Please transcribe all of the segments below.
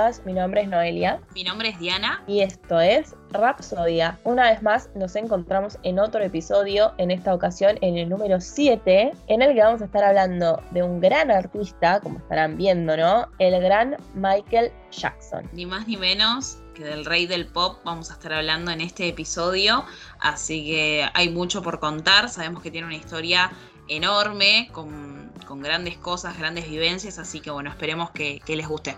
todas, mi nombre es Noelia. Mi nombre es Diana. Y esto es Rapsodia. Una vez más nos encontramos en otro episodio, en esta ocasión en el número 7, en el que vamos a estar hablando de un gran artista, como estarán viendo, ¿no? El gran Michael Jackson. Ni más ni menos que del rey del pop vamos a estar hablando en este episodio, así que hay mucho por contar, sabemos que tiene una historia enorme, con, grandes cosas, grandes vivencias, así que bueno, esperemos que, les guste.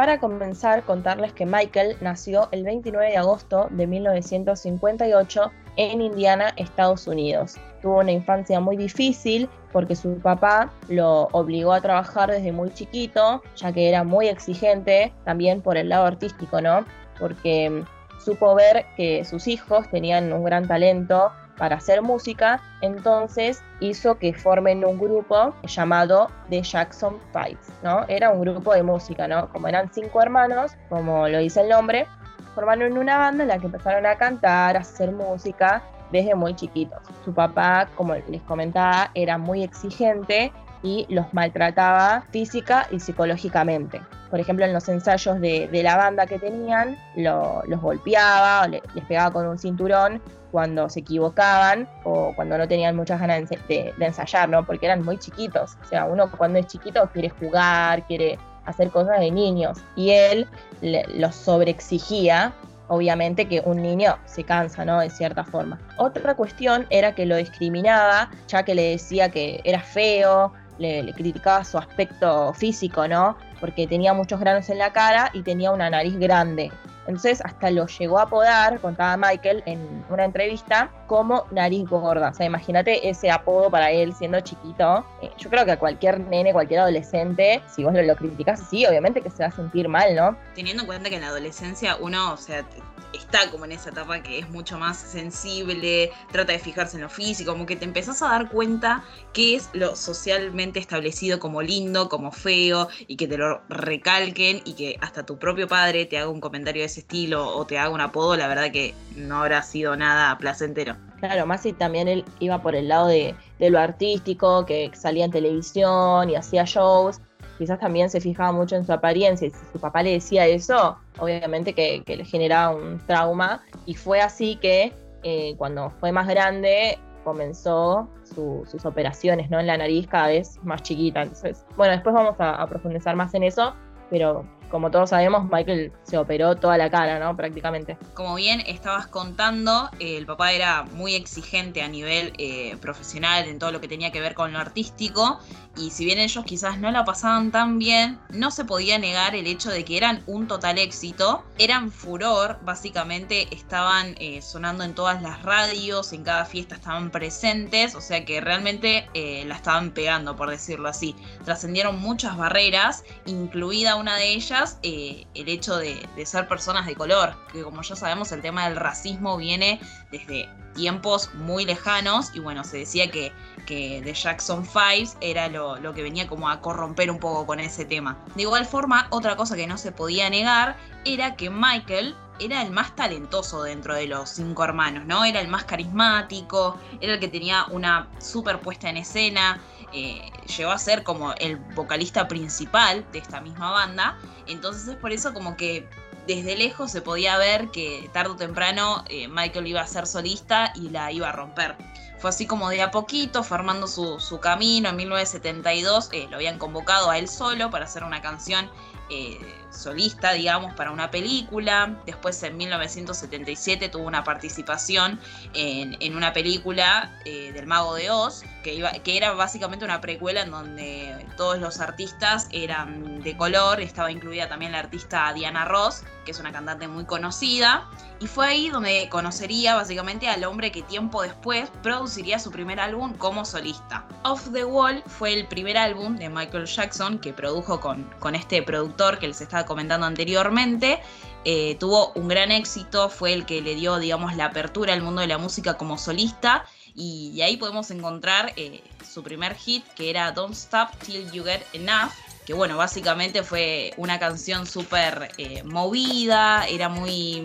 Para comenzar, contarles que Michael nació el 29 de agosto de 1958 en Indiana, Estados Unidos. Tuvo una infancia muy difícil porque su papá lo obligó a trabajar desde muy chiquito, ya que era muy exigente también por el lado artístico, ¿no? Porque supo ver que sus hijos tenían un gran talento para hacer música, entonces hizo que formen un grupo llamado The Jackson Five, ¿no? Era un grupo de música, ¿no? Como eran cinco hermanos, como lo dice el nombre, formaron una banda en la que empezaron a cantar, a hacer música desde muy chiquitos. Su papá, como les comentaba, era muy exigente y los maltrataba física y psicológicamente. Por ejemplo, en los ensayos de, la banda que tenían, los golpeaba, les pegaba con un cinturón cuando se equivocaban o cuando no tenían muchas ganas de, ensayar, ¿no? Porque eran muy chiquitos. O sea, uno cuando es chiquito quiere jugar, quiere hacer cosas de niños. Y él los sobreexigía obviamente que un niño se cansa, ¿no? De cierta forma. Otra cuestión era que lo discriminaba, ya que le decía que era feo, le, le, criticaba su aspecto físico, ¿no? Porque tenía muchos granos en la cara y tenía una nariz grande. Entonces hasta lo llegó a apodar, contaba Michael en una entrevista, como nariz gorda. O sea, imagínate ese apodo para él siendo chiquito. Eh, yo creo que a cualquier nene, cualquier adolescente, si vos lo, lo criticas así, obviamente que se va a sentir mal, ¿no? Teniendo en cuenta que en la adolescencia uno, o sea, está como en esa etapa que es mucho más sensible, trata de fijarse en lo físico, como que te empezás a dar cuenta qué es lo socialmente establecido como lindo, como feo, y que te lo recalquen y que hasta tu propio padre te haga un comentario de ese estilo o te haga un apodo, la verdad que no habrá sido nada placentero. Claro, más si también él iba por el lado de, de lo artístico, que salía en televisión y hacía shows quizás también se fijaba mucho en su apariencia y si su papá le decía eso, obviamente que, le generaba un trauma y fue así que eh, cuando fue más grande comenzó sus operaciones ¿no? en la nariz cada vez más chiquita. Entonces, bueno, después vamos a profundizar más en eso, pero como todos sabemos, Michael se operó toda la cara, ¿no? Prácticamente. Como bien estabas contando, eh, el papá era muy exigente a nivel eh, profesional en todo lo que tenía que ver con lo artístico. Y si bien ellos quizás no la pasaban tan bien, no se podía negar el hecho de que eran un total éxito. Eran furor, básicamente estaban eh, sonando en todas las radios, en cada fiesta estaban presentes, o sea que realmente la estaban pegando, por decirlo así. Trascendieron muchas barreras, incluida una de ellas eh, el hecho de, ser personas de color, que como ya sabemos el tema del racismo viene desde tiempos muy lejanos y bueno, se decía que, que The Jackson Fives era lo, lo que venía como a corromper un poco con ese tema. De igual forma, otra cosa que no se podía negar era que Michael era el más talentoso dentro de los cinco hermanos, ¿no? Era el más carismático, era el que tenía una super puesta en escena, eh, llegó a ser como el vocalista principal de esta misma banda. Entonces es por eso como que desde lejos se podía ver que tarde o temprano eh, Michael iba a ser solista y la iba a romper. Fue así como de a poquito, formando su, camino. En 1972 eh, lo habían convocado a él solo para hacer una canción solista, digamos, para una película. Después en 1977 tuvo una participación en, una película del Mago de Oz que, iba, que era básicamente una precuela en donde todos los artistas eran de color, estaba incluida también la artista Diana Ross, que es una cantante muy conocida, y fue ahí donde conocería básicamente al hombre que tiempo después produciría su primer álbum como solista. Off the Wall fue el primer álbum de Michael Jackson que produjo con, con este productor que les comentando anteriormente, eh, tuvo un gran éxito, fue el que le dio, digamos, la apertura al mundo de la música como solista y, ahí podemos encontrar eh, su primer hit, que era Don't Stop Till You Get Enough, que bueno, básicamente fue una canción súper eh, movida, era muy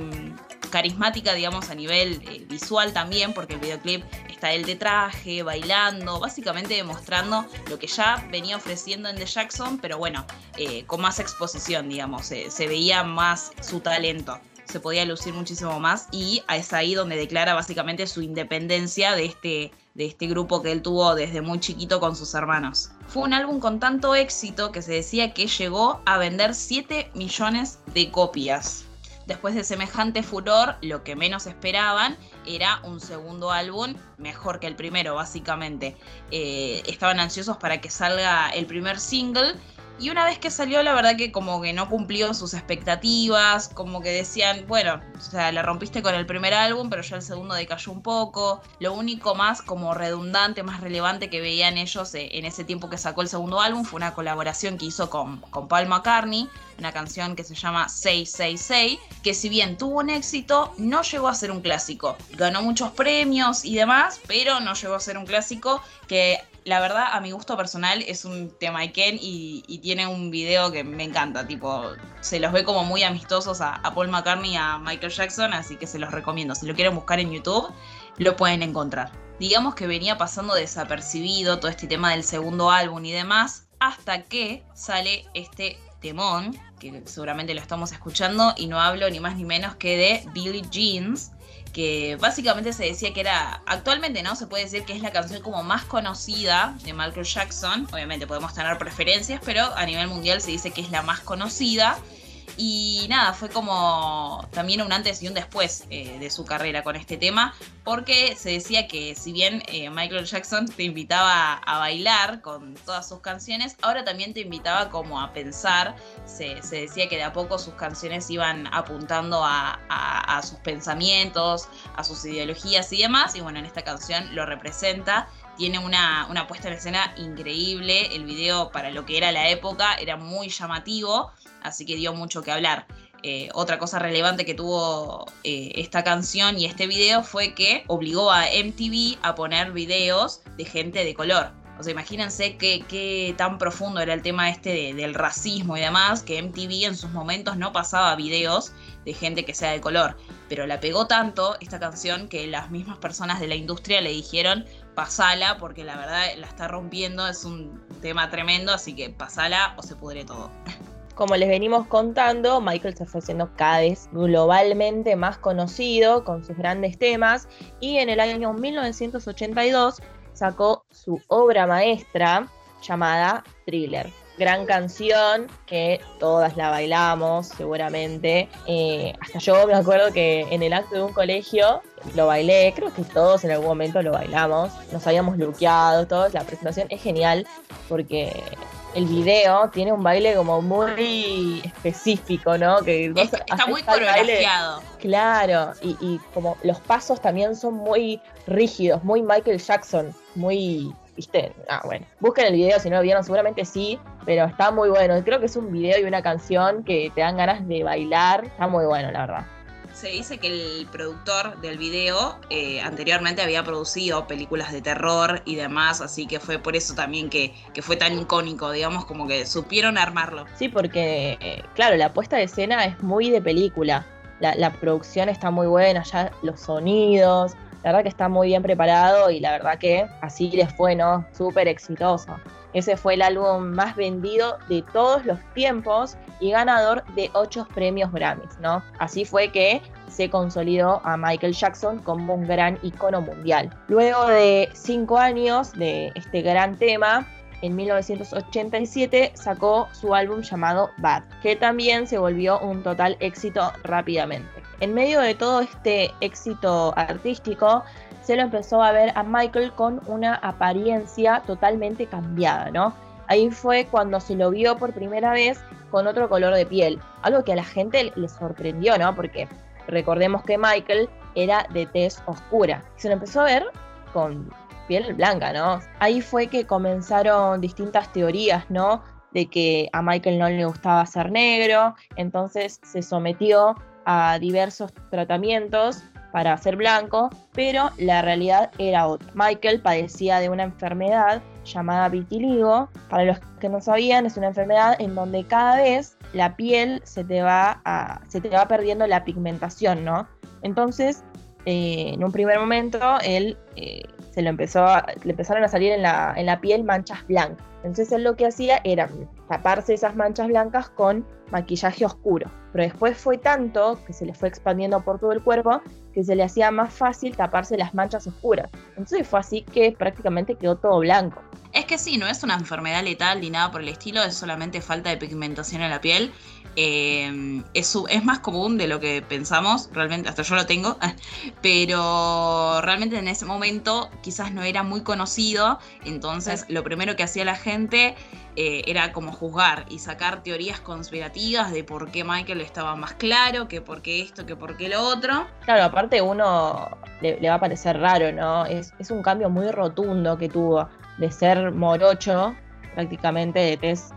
carismática, digamos, a nivel eh, visual también, porque el videoclip está él de traje, bailando, básicamente demostrando lo que ya venía ofreciendo en The Jackson, pero bueno, eh, con más exposición, digamos, se veía más su talento se podía lucir muchísimo más y es ahí donde declara básicamente su independencia de este, de este grupo que él tuvo desde muy chiquito con sus hermanos. Fue un álbum con tanto éxito que se decía que llegó a vender 7 millones de copias. Después de semejante furor, lo que menos esperaban era un segundo álbum mejor que el primero, básicamente. Eh, estaban ansiosos para que salga el primer single y una vez que salió, la verdad que como que no cumplió sus expectativas, como que decían, bueno, o sea, la rompiste con el primer álbum, pero ya el segundo decayó un poco. Lo único más como redundante, más relevante que veían ellos eh, en ese tiempo que sacó el segundo álbum fue una colaboración que hizo con, con Paul McCartney, una canción que se llama Say, Say, Say, que si bien tuvo un éxito, no llegó a ser un clásico. Ganó muchos premios y demás, pero no llegó a ser un clásico que la verdad, a mi gusto personal, es un tema de Ken y, tiene un video que me encanta. Tipo, se los ve como muy amistosos a, Paul McCartney y a Michael Jackson, así que se los recomiendo. Si lo quieren buscar en YouTube, lo pueden encontrar. Digamos que venía pasando desapercibido todo este tema del segundo álbum y demás, hasta que sale este temón, que seguramente lo estamos escuchando, y no hablo ni más ni menos que de Billie Jeans, que básicamente se decía que era, actualmente no, se puede decir que es la canción como más conocida de Michael Jackson, obviamente podemos tener preferencias, pero a nivel mundial se dice que es la más conocida y nada, fue como también un antes y un después eh, de su carrera con este tema, porque se decía que si bien eh, Michael Jackson te invitaba a bailar con todas sus canciones, ahora también te invitaba como a pensar, se, decía que de a poco sus canciones iban apuntando a, sus pensamientos, a sus ideologías y demás, y bueno, en esta canción lo representa tiene una, una, puesta en escena increíble. El video, para lo que era la época, era muy llamativo así que dio mucho que hablar. Eh, otra cosa relevante que tuvo eh, esta canción y este video fue que obligó a MTV a poner videos de gente de color. O sea, imagínense qué, tan profundo era el tema este del racismo y demás, que MTV en sus momentos no pasaba videos de gente que sea de color. Pero la pegó tanto esta canción que las mismas personas de la industria le dijeron, pasala, porque la verdad la está rompiendo, es un tema tremendo, así que pasala o se pudre todo. Como les venimos contando, Michael se fue siendo cada vez globalmente más conocido con sus grandes temas y en el año 1982 sacó su obra maestra llamada Thriller. Gran canción que todas la bailamos seguramente. Eh, hasta yo me acuerdo que en el acto de un colegio lo bailé, creo que todos en algún momento lo bailamos. Nos habíamos luqueado, todos. La presentación es genial porque el video tiene un baile como muy específico, ¿no? Que está muy coreografiado. Claro, y, como los pasos también son muy rígidos, muy Michael Jackson, muy, viste, ah, bueno, busquen el video si no lo vieron, seguramente sí, pero está muy bueno. Creo que es un video y una canción que te dan ganas de bailar, está muy bueno, la verdad se dice que el productor del video eh, anteriormente había producido películas de terror y demás, así que fue por eso también que, fue tan icónico, digamos, como que supieron armarlo. Sí, porque, eh, claro, la puesta de escena es muy de película. La, producción está muy buena, ya los sonidos, la verdad que está muy bien preparado y la verdad que así les fue, ¿no? Súper exitoso. Ese fue el álbum más vendido de todos los tiempos y ganador de ocho premios Grammys, ¿no? Así fue que se consolidó a Michael Jackson como un gran icono mundial. Luego de cinco años de este gran tema, en 1987 sacó su álbum llamado Bad, que también se volvió un total éxito rápidamente. En medio de todo este éxito artístico, se lo empezó a ver a Michael con una apariencia totalmente cambiada, ¿no? Ahí fue cuando se lo vio por primera vez con otro color de piel, algo que a la gente le sorprendió, ¿no? Porque recordemos que Michael era de tez oscura. Se lo empezó a ver con piel blanca, ¿no? Ahí fue que comenzaron distintas teorías, ¿no? De que a Michael no le gustaba ser negro, entonces se sometió a diversos tratamientos para ser blanco, pero la realidad era otra. Michael padecía de una enfermedad llamada vitiligo. Para los que no sabían, es una enfermedad en donde cada vez la piel se te va, a, se te va perdiendo la pigmentación, ¿no? Entonces, eh, en un primer momento, él eh, se lo empezó le empezaron a salir en la, en la piel manchas blancas. Entonces él lo que hacía era taparse esas manchas blancas con maquillaje oscuro. Pero después fue tanto que se le fue expandiendo por todo el cuerpo que se le hacía más fácil taparse las manchas oscuras. Entonces fue así que prácticamente quedó todo blanco. Es que sí, no es una enfermedad letal ni nada por el estilo, es solamente falta de pigmentación en la piel. Eh, es, es, más común de lo que pensamos, realmente, hasta yo lo tengo, pero realmente en ese momento quizás no era muy conocido, entonces lo primero que hacía la gente eh, era como juzgar y sacar teorías conspirativas de por qué Michael estaba más claro, que por qué esto, que por qué lo otro. Claro, aparte uno le, va a parecer raro, ¿no? Es, es un cambio muy rotundo que tuvo de ser morocho, prácticamente de tez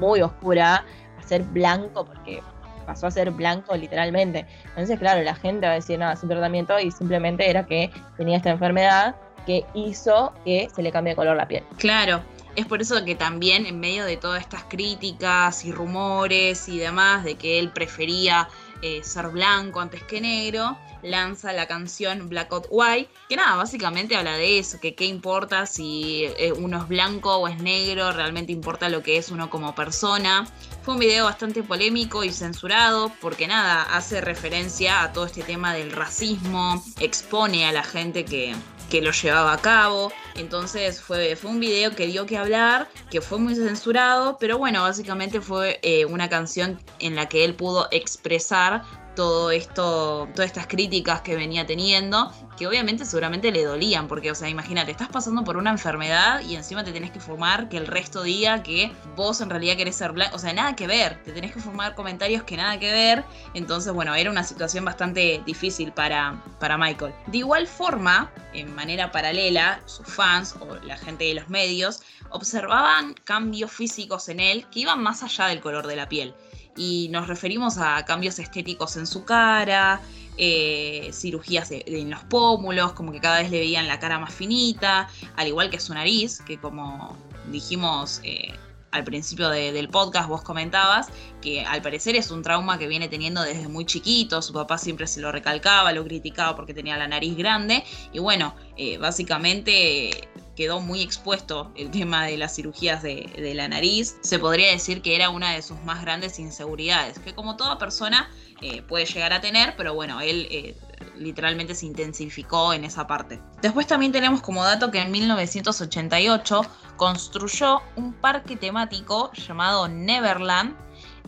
muy oscura, ser blanco, porque pasó a ser blanco literalmente. Entonces, claro, la gente va a decir, nada, sin tratamiento y simplemente era que tenía esta enfermedad que hizo que se le cambie de color la piel. Claro, es por eso que también en medio de todas estas críticas y rumores y demás de que él prefería eh, ser blanco antes que negro, lanza la canción Black Out White, que nada, básicamente habla de eso, que qué importa si eh, uno es blanco o es negro, realmente importa lo que es uno como persona. Fue un video bastante polémico y censurado porque nada, hace referencia a todo este tema del racismo, expone a la gente que, que lo llevaba a cabo. Entonces fue, fue un video que dio que hablar, que fue muy censurado, pero bueno, básicamente fue eh, una canción en la que él pudo expresar todo esto, todas estas críticas que venía teniendo, que obviamente seguramente le dolían, porque, o sea, imagínate, estás pasando por una enfermedad y encima te tenés que fumar que el resto diga que vos en realidad querés ser blanco, o sea, nada que ver, te tenés que fumar comentarios que nada que ver, entonces, bueno, era una situación bastante difícil para, para Michael. De igual forma, en manera paralela, sus fans o la gente de los medios observaban cambios físicos en él que iban más allá del color de la piel y nos referimos a cambios estéticos en su cara, eh, cirugías en los pómulos, como que cada vez le veían la cara más finita, al igual que su nariz, que como dijimos eh, al principio del podcast, vos comentabas, que al parecer es un trauma que viene teniendo desde muy chiquito, su papá siempre se lo recalcaba, lo criticaba porque tenía la nariz grande, y bueno, eh, básicamente quedó muy expuesto el tema de las cirugías de, la nariz. Se podría decir que era una de sus más grandes inseguridades, que como toda persona eh, puede llegar a tener, pero bueno, él eh, literalmente se intensificó en esa parte. Después también tenemos como dato que en 1988 construyó un parque temático llamado Neverland,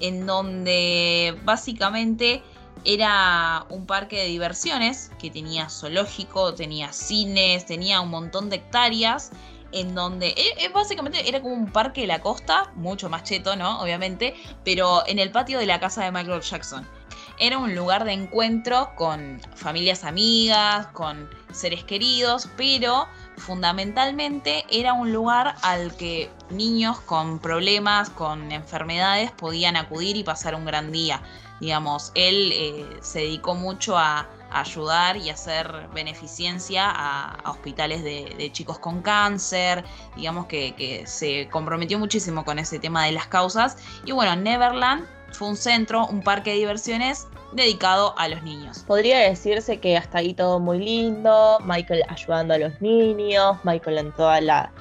en donde básicamente era un parque de diversiones que tenía zoológico, tenía cines, tenía un montón de hectáreas en donde e, e, básicamente era como un parque de la costa, mucho más cheto, ¿no? Obviamente, pero en el patio de la casa de Michael Jackson. Era un lugar de encuentro con familias amigas, con seres queridos, pero fundamentalmente era un lugar al que niños con problemas, con enfermedades podían acudir y pasar un gran día. Digamos, él eh, se dedicó mucho a, ayudar y hacer beneficencia a, hospitales de, chicos con cáncer, digamos que, se comprometió muchísimo con ese tema de las causas. Y bueno, Neverland fue un centro, un parque de diversiones dedicado a los niños. Podría decirse que hasta ahí todo muy lindo, Michael ayudando a los niños, Michael en toda la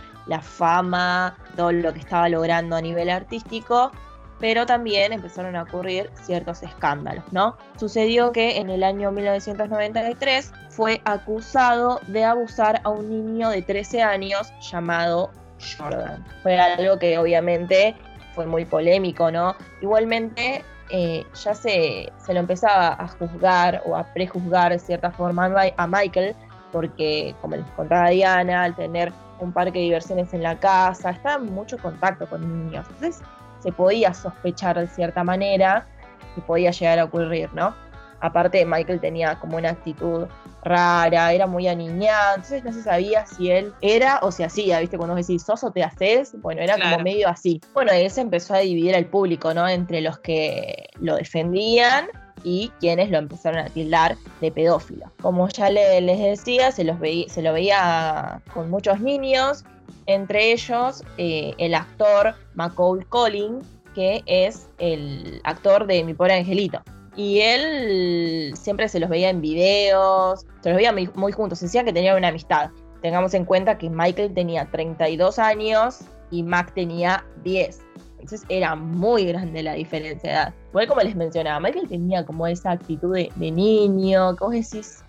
fama, todo lo que estaba logrando a nivel artístico, pero también empezaron a ocurrir ciertos escándalos, ¿no? Sucedió que en el año 1993 fue acusado de abusar a un niño de 13 años llamado Jordan. Fue algo que obviamente fue muy polémico, ¿no? Igualmente eh, ya se, se, lo empezaba a juzgar o a prejuzgar de cierta forma a Michael, porque como les contaba Diana, al tener un parque de diversiones en la casa, estaba en mucho contacto con niños. Entonces se podía sospechar de cierta manera que podía llegar a ocurrir, ¿no? Aparte, Michael tenía como una actitud rara, era muy aniñado, entonces no se sabía si él era o si hacía, ¿viste? Cuando vos decís, sos o te haces, bueno, era como medio así. Bueno, y él se empezó a dividir al público, ¿no? Entre los que lo defendían y quienes lo empezaron a tildar de pedófilo. Como ya les decía, se, los se lo veía con muchos niños, entre ellos eh, el actor Macaulay Collin, que es el actor de Mi Pobre Angelito. Y él siempre se los veía en videos, se los veía muy, juntos, decían que tenían una amistad. Tengamos en cuenta que Michael tenía 32 años y Mac tenía 10. Entonces era muy grande la diferencia de edad. Igual como les mencionaba, Michael tenía como esa actitud de, niño, que vos decís,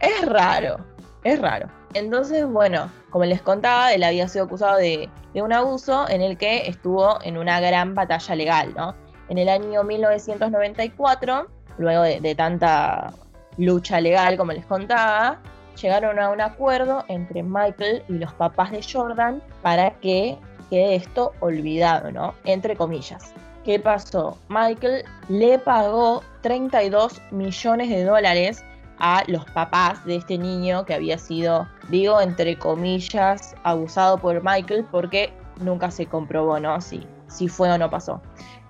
es raro, es raro. Entonces, bueno, como les contaba, él había sido acusado de, un abuso en el que estuvo en una gran batalla legal, ¿no? En el año 1994, luego de, tanta lucha legal, como les contaba, llegaron a un acuerdo entre Michael y los papás de Jordan para que quede esto olvidado, ¿no? Entre comillas. ¿Qué pasó? Michael le pagó 32 millones de dólares a los papás de este niño que había sido, digo, entre comillas, abusado por Michael porque nunca se comprobó, ¿no? Si, si fue o no pasó.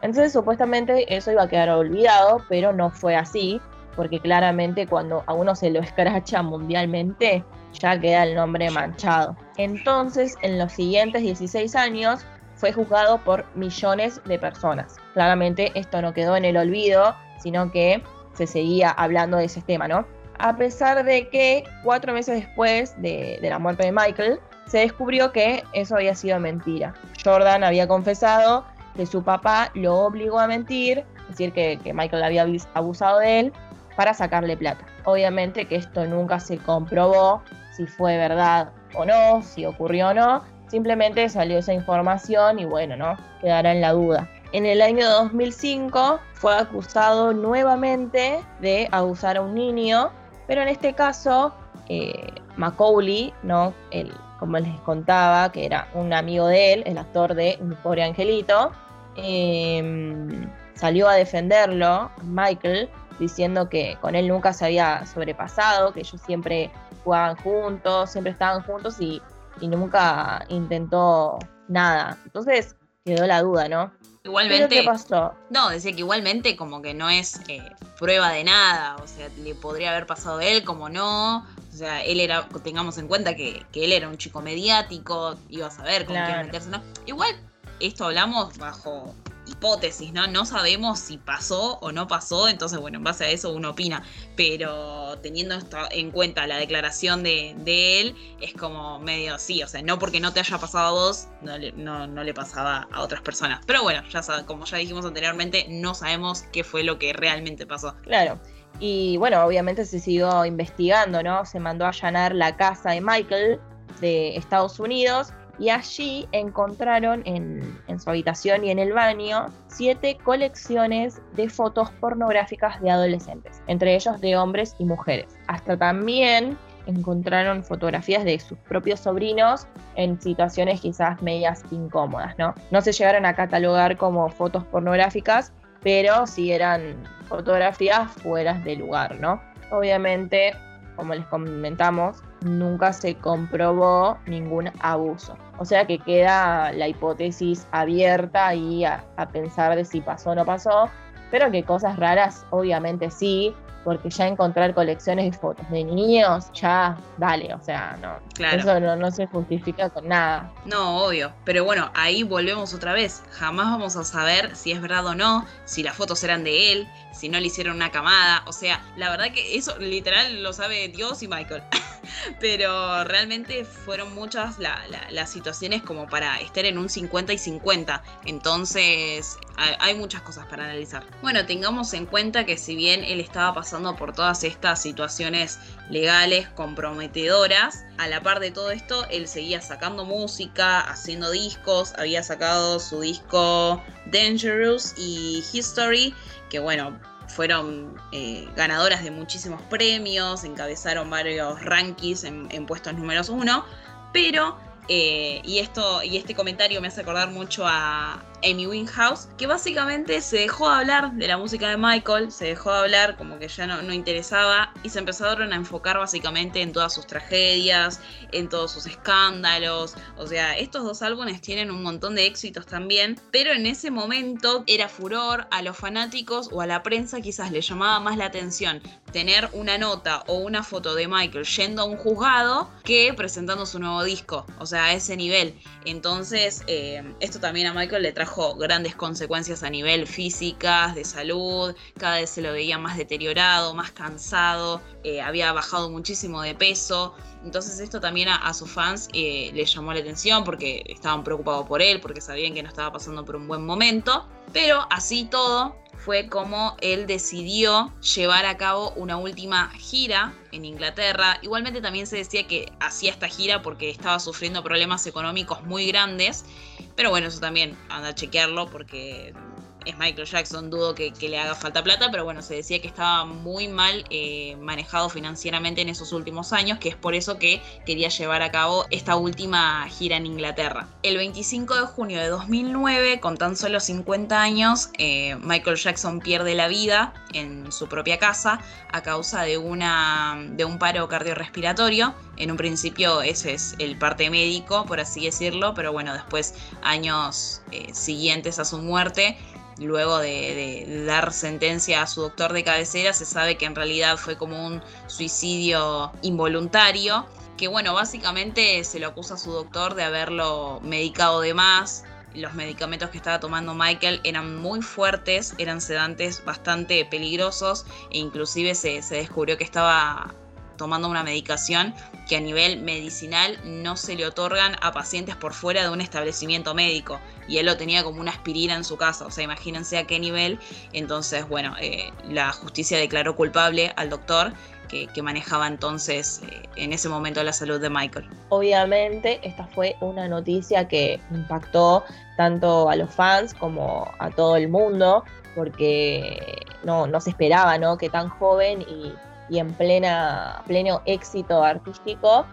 Entonces, supuestamente eso iba a quedar olvidado, pero no fue así, porque claramente cuando a uno se lo escracha mundialmente, ya queda el nombre manchado. Entonces, en los siguientes 16 años, fue juzgado por millones de personas. Claramente esto no quedó en el olvido, sino que se seguía hablando de ese tema, ¿no? A pesar de que cuatro meses después de, la muerte de Michael, se descubrió que eso había sido mentira. Jordan había confesado que su papá lo obligó a mentir, es decir, que, que Michael había abusado de él, para sacarle plata. Obviamente que esto nunca se comprobó, si fue verdad o no, si ocurrió o no. Simplemente salió esa información y bueno, ¿no? Quedará en la duda. En el año 2005 fue acusado nuevamente de abusar a un niño, pero en este caso eh, Macaulay, ¿no? El, como les contaba, que era un amigo de él, el actor de Mi Pobre Angelito, em, salió a defenderlo, Michael, diciendo que con él nunca se había sobrepasado, que ellos siempre jugaban juntos, siempre estaban juntos y, nunca intentó nada. Entonces quedó la duda, ¿no? Igualmente. ¿Qué pasó? No, decía que igualmente como que no es eh, prueba de nada. O sea, le podría haber pasado a él como no. O sea, él era, tengamos en cuenta que, él era un chico mediático, iba a saber con quién meterse, ¿no? Igual, esto hablamos bajo hipótesis, ¿no? No sabemos si pasó o no pasó, entonces, bueno, en base a eso uno opina, pero teniendo esto en cuenta la declaración de, él, es como medio sí, o sea, no porque no te haya pasado a vos, no le, no, le pasaba a otras personas. Pero bueno, ya como ya dijimos anteriormente, no sabemos qué fue lo que realmente pasó. Claro. Y bueno, obviamente se siguió investigando, ¿no? Se mandó a allanar la casa de Michael de Estados Unidos y allí encontraron en, su habitación y en el baño siete colecciones de fotos pornográficas de adolescentes, entre ellos de hombres y mujeres. Hasta también encontraron fotografías de sus propios sobrinos en situaciones quizás medias incómodas, ¿no? No se llegaron a catalogar como fotos pornográficas, pero sí eran fotografías fuera de lugar, ¿no? Obviamente, como les comentamos, nunca se comprobó ningún abuso. O sea que queda la hipótesis abierta y a, pensar de si pasó o no pasó, pero que cosas raras obviamente sí, porque ya encontrar colecciones de fotos de niños, ya, dale, o sea, no. Eso no, no, se justifica con nada. No, obvio. Pero bueno, ahí volvemos otra vez. Jamás vamos a saber si es verdad o no, si las fotos eran de él, si no le hicieron una camada. O sea, la verdad que eso literal lo sabe Dios y Michael. Pero realmente fueron muchas las situaciones como para estar en un 50 y 50. Entonces hay muchas cosas para analizar. Bueno, tengamos en cuenta que si bien él estaba pasando por todas estas situaciones legales comprometedoras, a la par de todo esto, él seguía sacando música, haciendo discos, había sacado su disco Dangerous y History, que bueno, fueron eh, ganadoras de muchísimos premios, encabezaron varios rankings en, en puestos números uno, pero eh, y, esto, y este comentario me hace acordar mucho a Amy Winehouse, que básicamente se dejó de hablar de la música de Michael, se dejó de hablar como que ya no, no interesaba y se empezaron a enfocar básicamente en todas sus tragedias, en todos sus escándalos. O sea, estos dos álbumes tienen un montón de éxitos también, pero en ese momento era furor a los fanáticos o a la prensa quizás le llamaba más la atención tener una nota o una foto de Michael yendo a un juzgado que presentando su nuevo disco. O sea, a ese nivel. Entonces, eh, esto también a Michael le trajo grandes consecuencias a nivel físicas, de salud, cada vez se lo veía más deteriorado, más cansado, eh, había bajado muchísimo de peso. Entonces esto también a, sus fans eh, les llamó la atención porque estaban preocupados por él, porque sabían que no estaba pasando por un buen momento. Pero así todo, fue como él decidió llevar a cabo una última gira en Inglaterra. Igualmente también se decía que hacía esta gira porque estaba sufriendo problemas económicos muy grandes. Pero bueno, eso también anda a chequearlo porque es Michael Jackson, dudo que, le haga falta plata, pero bueno, se decía que estaba muy mal eh, manejado financieramente en esos últimos años, que es por eso que quería llevar a cabo esta última gira en Inglaterra. El 25 de junio de 2009, con tan solo 50 años, eh, Michael Jackson pierde la vida en su propia casa a causa de, una, de un paro cardiorrespiratorio. En un principio ese es el parte médico, por así decirlo, pero bueno, después años eh, siguientes a su muerte luego de, dar sentencia a su doctor de cabecera, se sabe que en realidad fue como un suicidio involuntario, que bueno, básicamente se lo acusa a su doctor de haberlo medicado de más. Los medicamentos que estaba tomando Michael eran muy fuertes, eran sedantes bastante peligrosos e inclusive se, se descubrió que estaba tomando una medicación que a nivel medicinal no se le otorgan a pacientes por fuera de un establecimiento médico. Y él lo tenía como una aspirina en su casa, o sea, imagínense a qué nivel. Entonces, bueno, eh, la justicia declaró culpable al doctor que, manejaba entonces eh, en ese momento la salud de Michael. Obviamente, esta fue una noticia que impactó tanto a los fans como a todo el mundo, porque no, no se esperaba ¿no? que tan joven y y en plena, pleno éxito artístico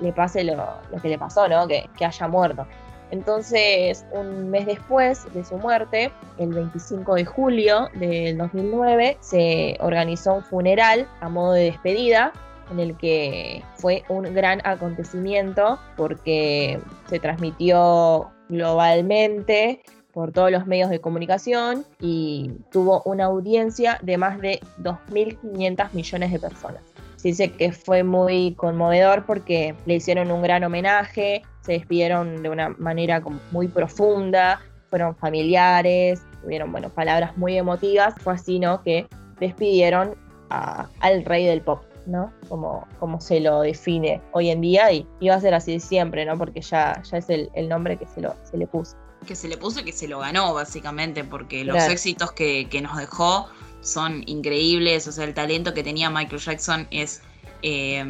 le pase lo, que le pasó, ¿no? Que, que, haya muerto. Entonces, un mes después de su muerte, el 25 de julio del 2009, se organizó un funeral a modo de despedida en el que fue un gran acontecimiento porque se transmitió globalmente por todos los medios de comunicación y tuvo una audiencia de más de 2.500 millones de personas. Se dice que fue muy conmovedor porque le hicieron un gran homenaje, se despidieron de una manera muy profunda, fueron familiares, tuvieron bueno, palabras muy emotivas, fue así ¿no? que despidieron al rey del pop. ¿no? Como, como se lo define hoy en día y, va a ser así siempre, ¿no? Porque ya, ya es el, nombre que se, lo, se le puso que se le puso y que se lo ganó, básicamente, porque los éxitos que, nos dejó son increíbles. O sea, el talento que tenía Michael Jackson es eh,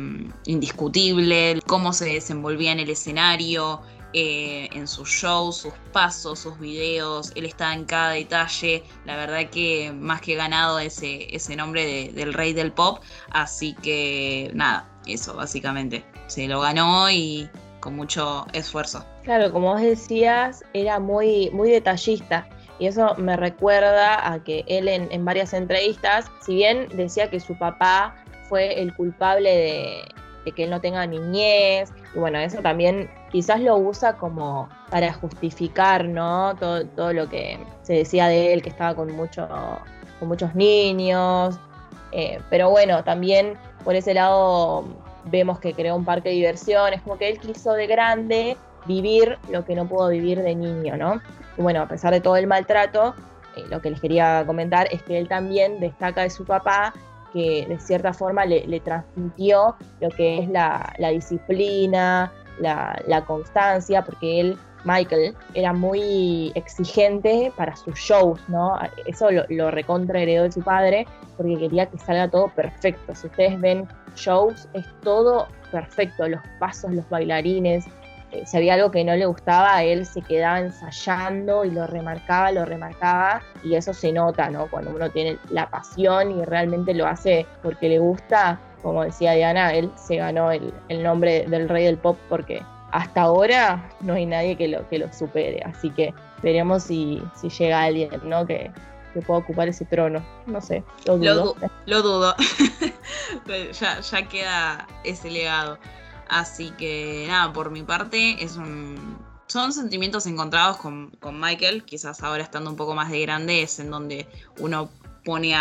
indiscutible. Cómo se desenvolvía en el escenario, eh, en sus shows, sus pasos, sus videos. Él estaba en cada detalle. La verdad que más que ganado ese, ese nombre del rey del pop. Así que nada, eso básicamente. Se lo ganó y con mucho esfuerzo. Claro, como vos decías, era muy, muy detallista. Y eso me recuerda a que él en, varias entrevistas, si bien decía que su papá fue el culpable de, que él no tenga niñez, y bueno, eso también quizás lo usa como para justificar, ¿no? Todo, todo lo que se decía de él, que estaba con, mucho, con muchos niños. Eh, pero bueno, también por ese lado vemos que creó un parque de diversiones, como que él quiso de grande vivir lo que no pudo vivir de niño, ¿no? Y bueno, a pesar de todo el maltrato, eh, lo que les quería comentar es que él también destaca de su papá que de cierta forma le, transmitió lo que es la, disciplina, la, constancia, porque él, Michael, era muy exigente para sus shows, ¿no? Eso lo, lo recontra heredó de su padre, porque quería que salga todo perfecto. Si ustedes ven shows, es todo perfecto, los pasos, los bailarines, eh, si había algo que no le gustaba, él se quedaba ensayando y lo remarcaba, lo remarcaba, y eso se nota, ¿no? Cuando uno tiene la pasión y realmente lo hace porque le gusta, como decía Diana, él se ganó el, nombre del rey del pop porque hasta ahora no hay nadie que lo, que lo supere, así que veremos si, si llega alguien, ¿no? Que, que pueda ocupar ese trono. No sé, lo dudo. Lo, dudo. ya, ya queda ese legado. Así que nada, por mi parte es un... Son sentimientos encontrados con, Michael, quizás ahora estando un poco más de grande es en donde uno pone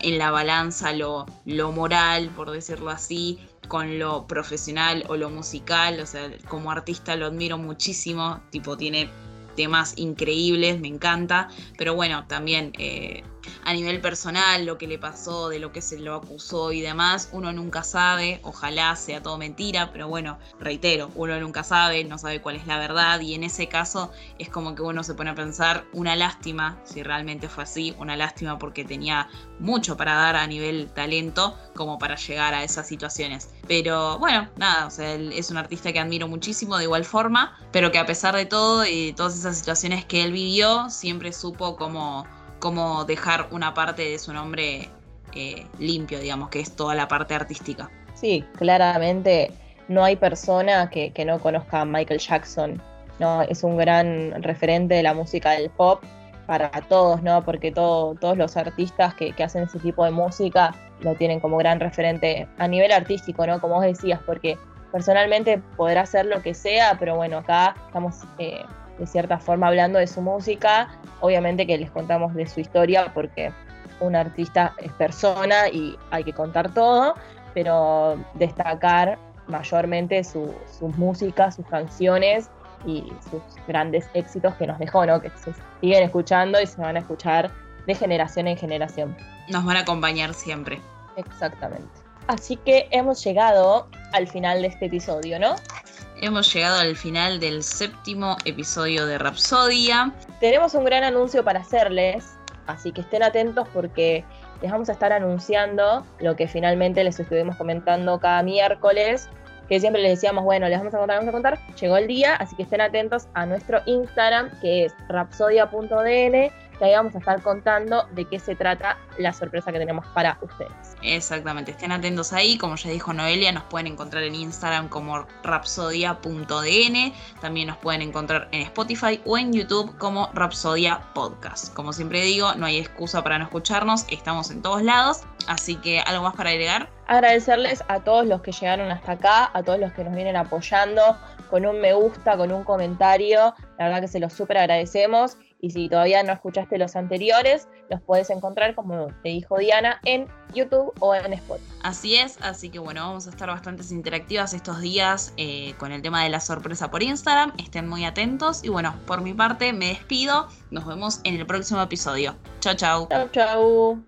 en la balanza lo, lo moral, por decirlo así, con lo profesional o lo musical. O sea, como artista lo admiro muchísimo, tipo tiene temas increíbles, me encanta, pero bueno, también eh, a nivel personal, lo que le pasó, de lo que se lo acusó y demás, uno nunca sabe, ojalá sea todo mentira, pero bueno, reitero, uno nunca sabe, no sabe cuál es la verdad y en ese caso es como que uno se pone a pensar una lástima, si realmente fue así, una lástima porque tenía mucho para dar a nivel talento como para llegar a esas situaciones. Pero bueno, nada, o sea, es un artista que admiro muchísimo de igual forma, pero que a pesar de todo y todas esas situaciones que él vivió, siempre supo cómo como dejar una parte de su nombre eh, limpio, digamos, que es toda la parte artística. Sí, claramente no hay persona que, no conozca a Michael Jackson. ¿no? Es un gran referente de la música del pop para todos, ¿no? Porque todos los artistas que, hacen ese tipo de música lo tienen como gran referente a nivel artístico, ¿no? Como vos decías, porque personalmente podrá hacer lo que sea, pero bueno, acá estamos eh, de cierta forma hablando de su música, obviamente que les contamos de su historia porque un artista es persona y hay que contar todo, pero destacar mayormente sus músicas, sus canciones y sus grandes éxitos que nos dejó, ¿no? Que se siguen escuchando y se van a escuchar de generación en generación. Nos van a acompañar siempre. Exactamente. Así que hemos llegado al final de este episodio, ¿no? Hemos llegado al final del séptimo episodio de Rapsodia. Tenemos un gran anuncio para hacerles, así que estén atentos porque les vamos a estar anunciando lo que finalmente les estuvimos comentando cada miércoles, que siempre les decíamos, bueno, les vamos a contar, vamos a contar. Llegó el día, así que estén atentos a nuestro Instagram, que es rapsodia.dn que ahí vamos a estar contando de qué se trata la sorpresa que tenemos para ustedes. Exactamente, estén atentos ahí, como ya dijo Noelia, nos pueden encontrar en Instagram como rapsodia.dn, también nos pueden encontrar en Spotify o en YouTube como Rapsodia Podcast. Como siempre digo, no hay excusa para no escucharnos, estamos en todos lados, así que algo más para agregar. Agradecerles a todos los que llegaron hasta acá, a todos los que nos vienen apoyando con un me gusta, con un comentario, la verdad que se los súper agradecemos y si todavía no escuchaste los anteriores, los puedes encontrar, como te dijo Diana, en YouTube o en Spotify. Así es, así que bueno, vamos a estar bastante interactivas estos días eh, con el tema de la sorpresa por Instagram. Estén muy atentos. Y bueno, por mi parte, me despido. Nos vemos en el próximo episodio. Chao, chao. Chao, chao.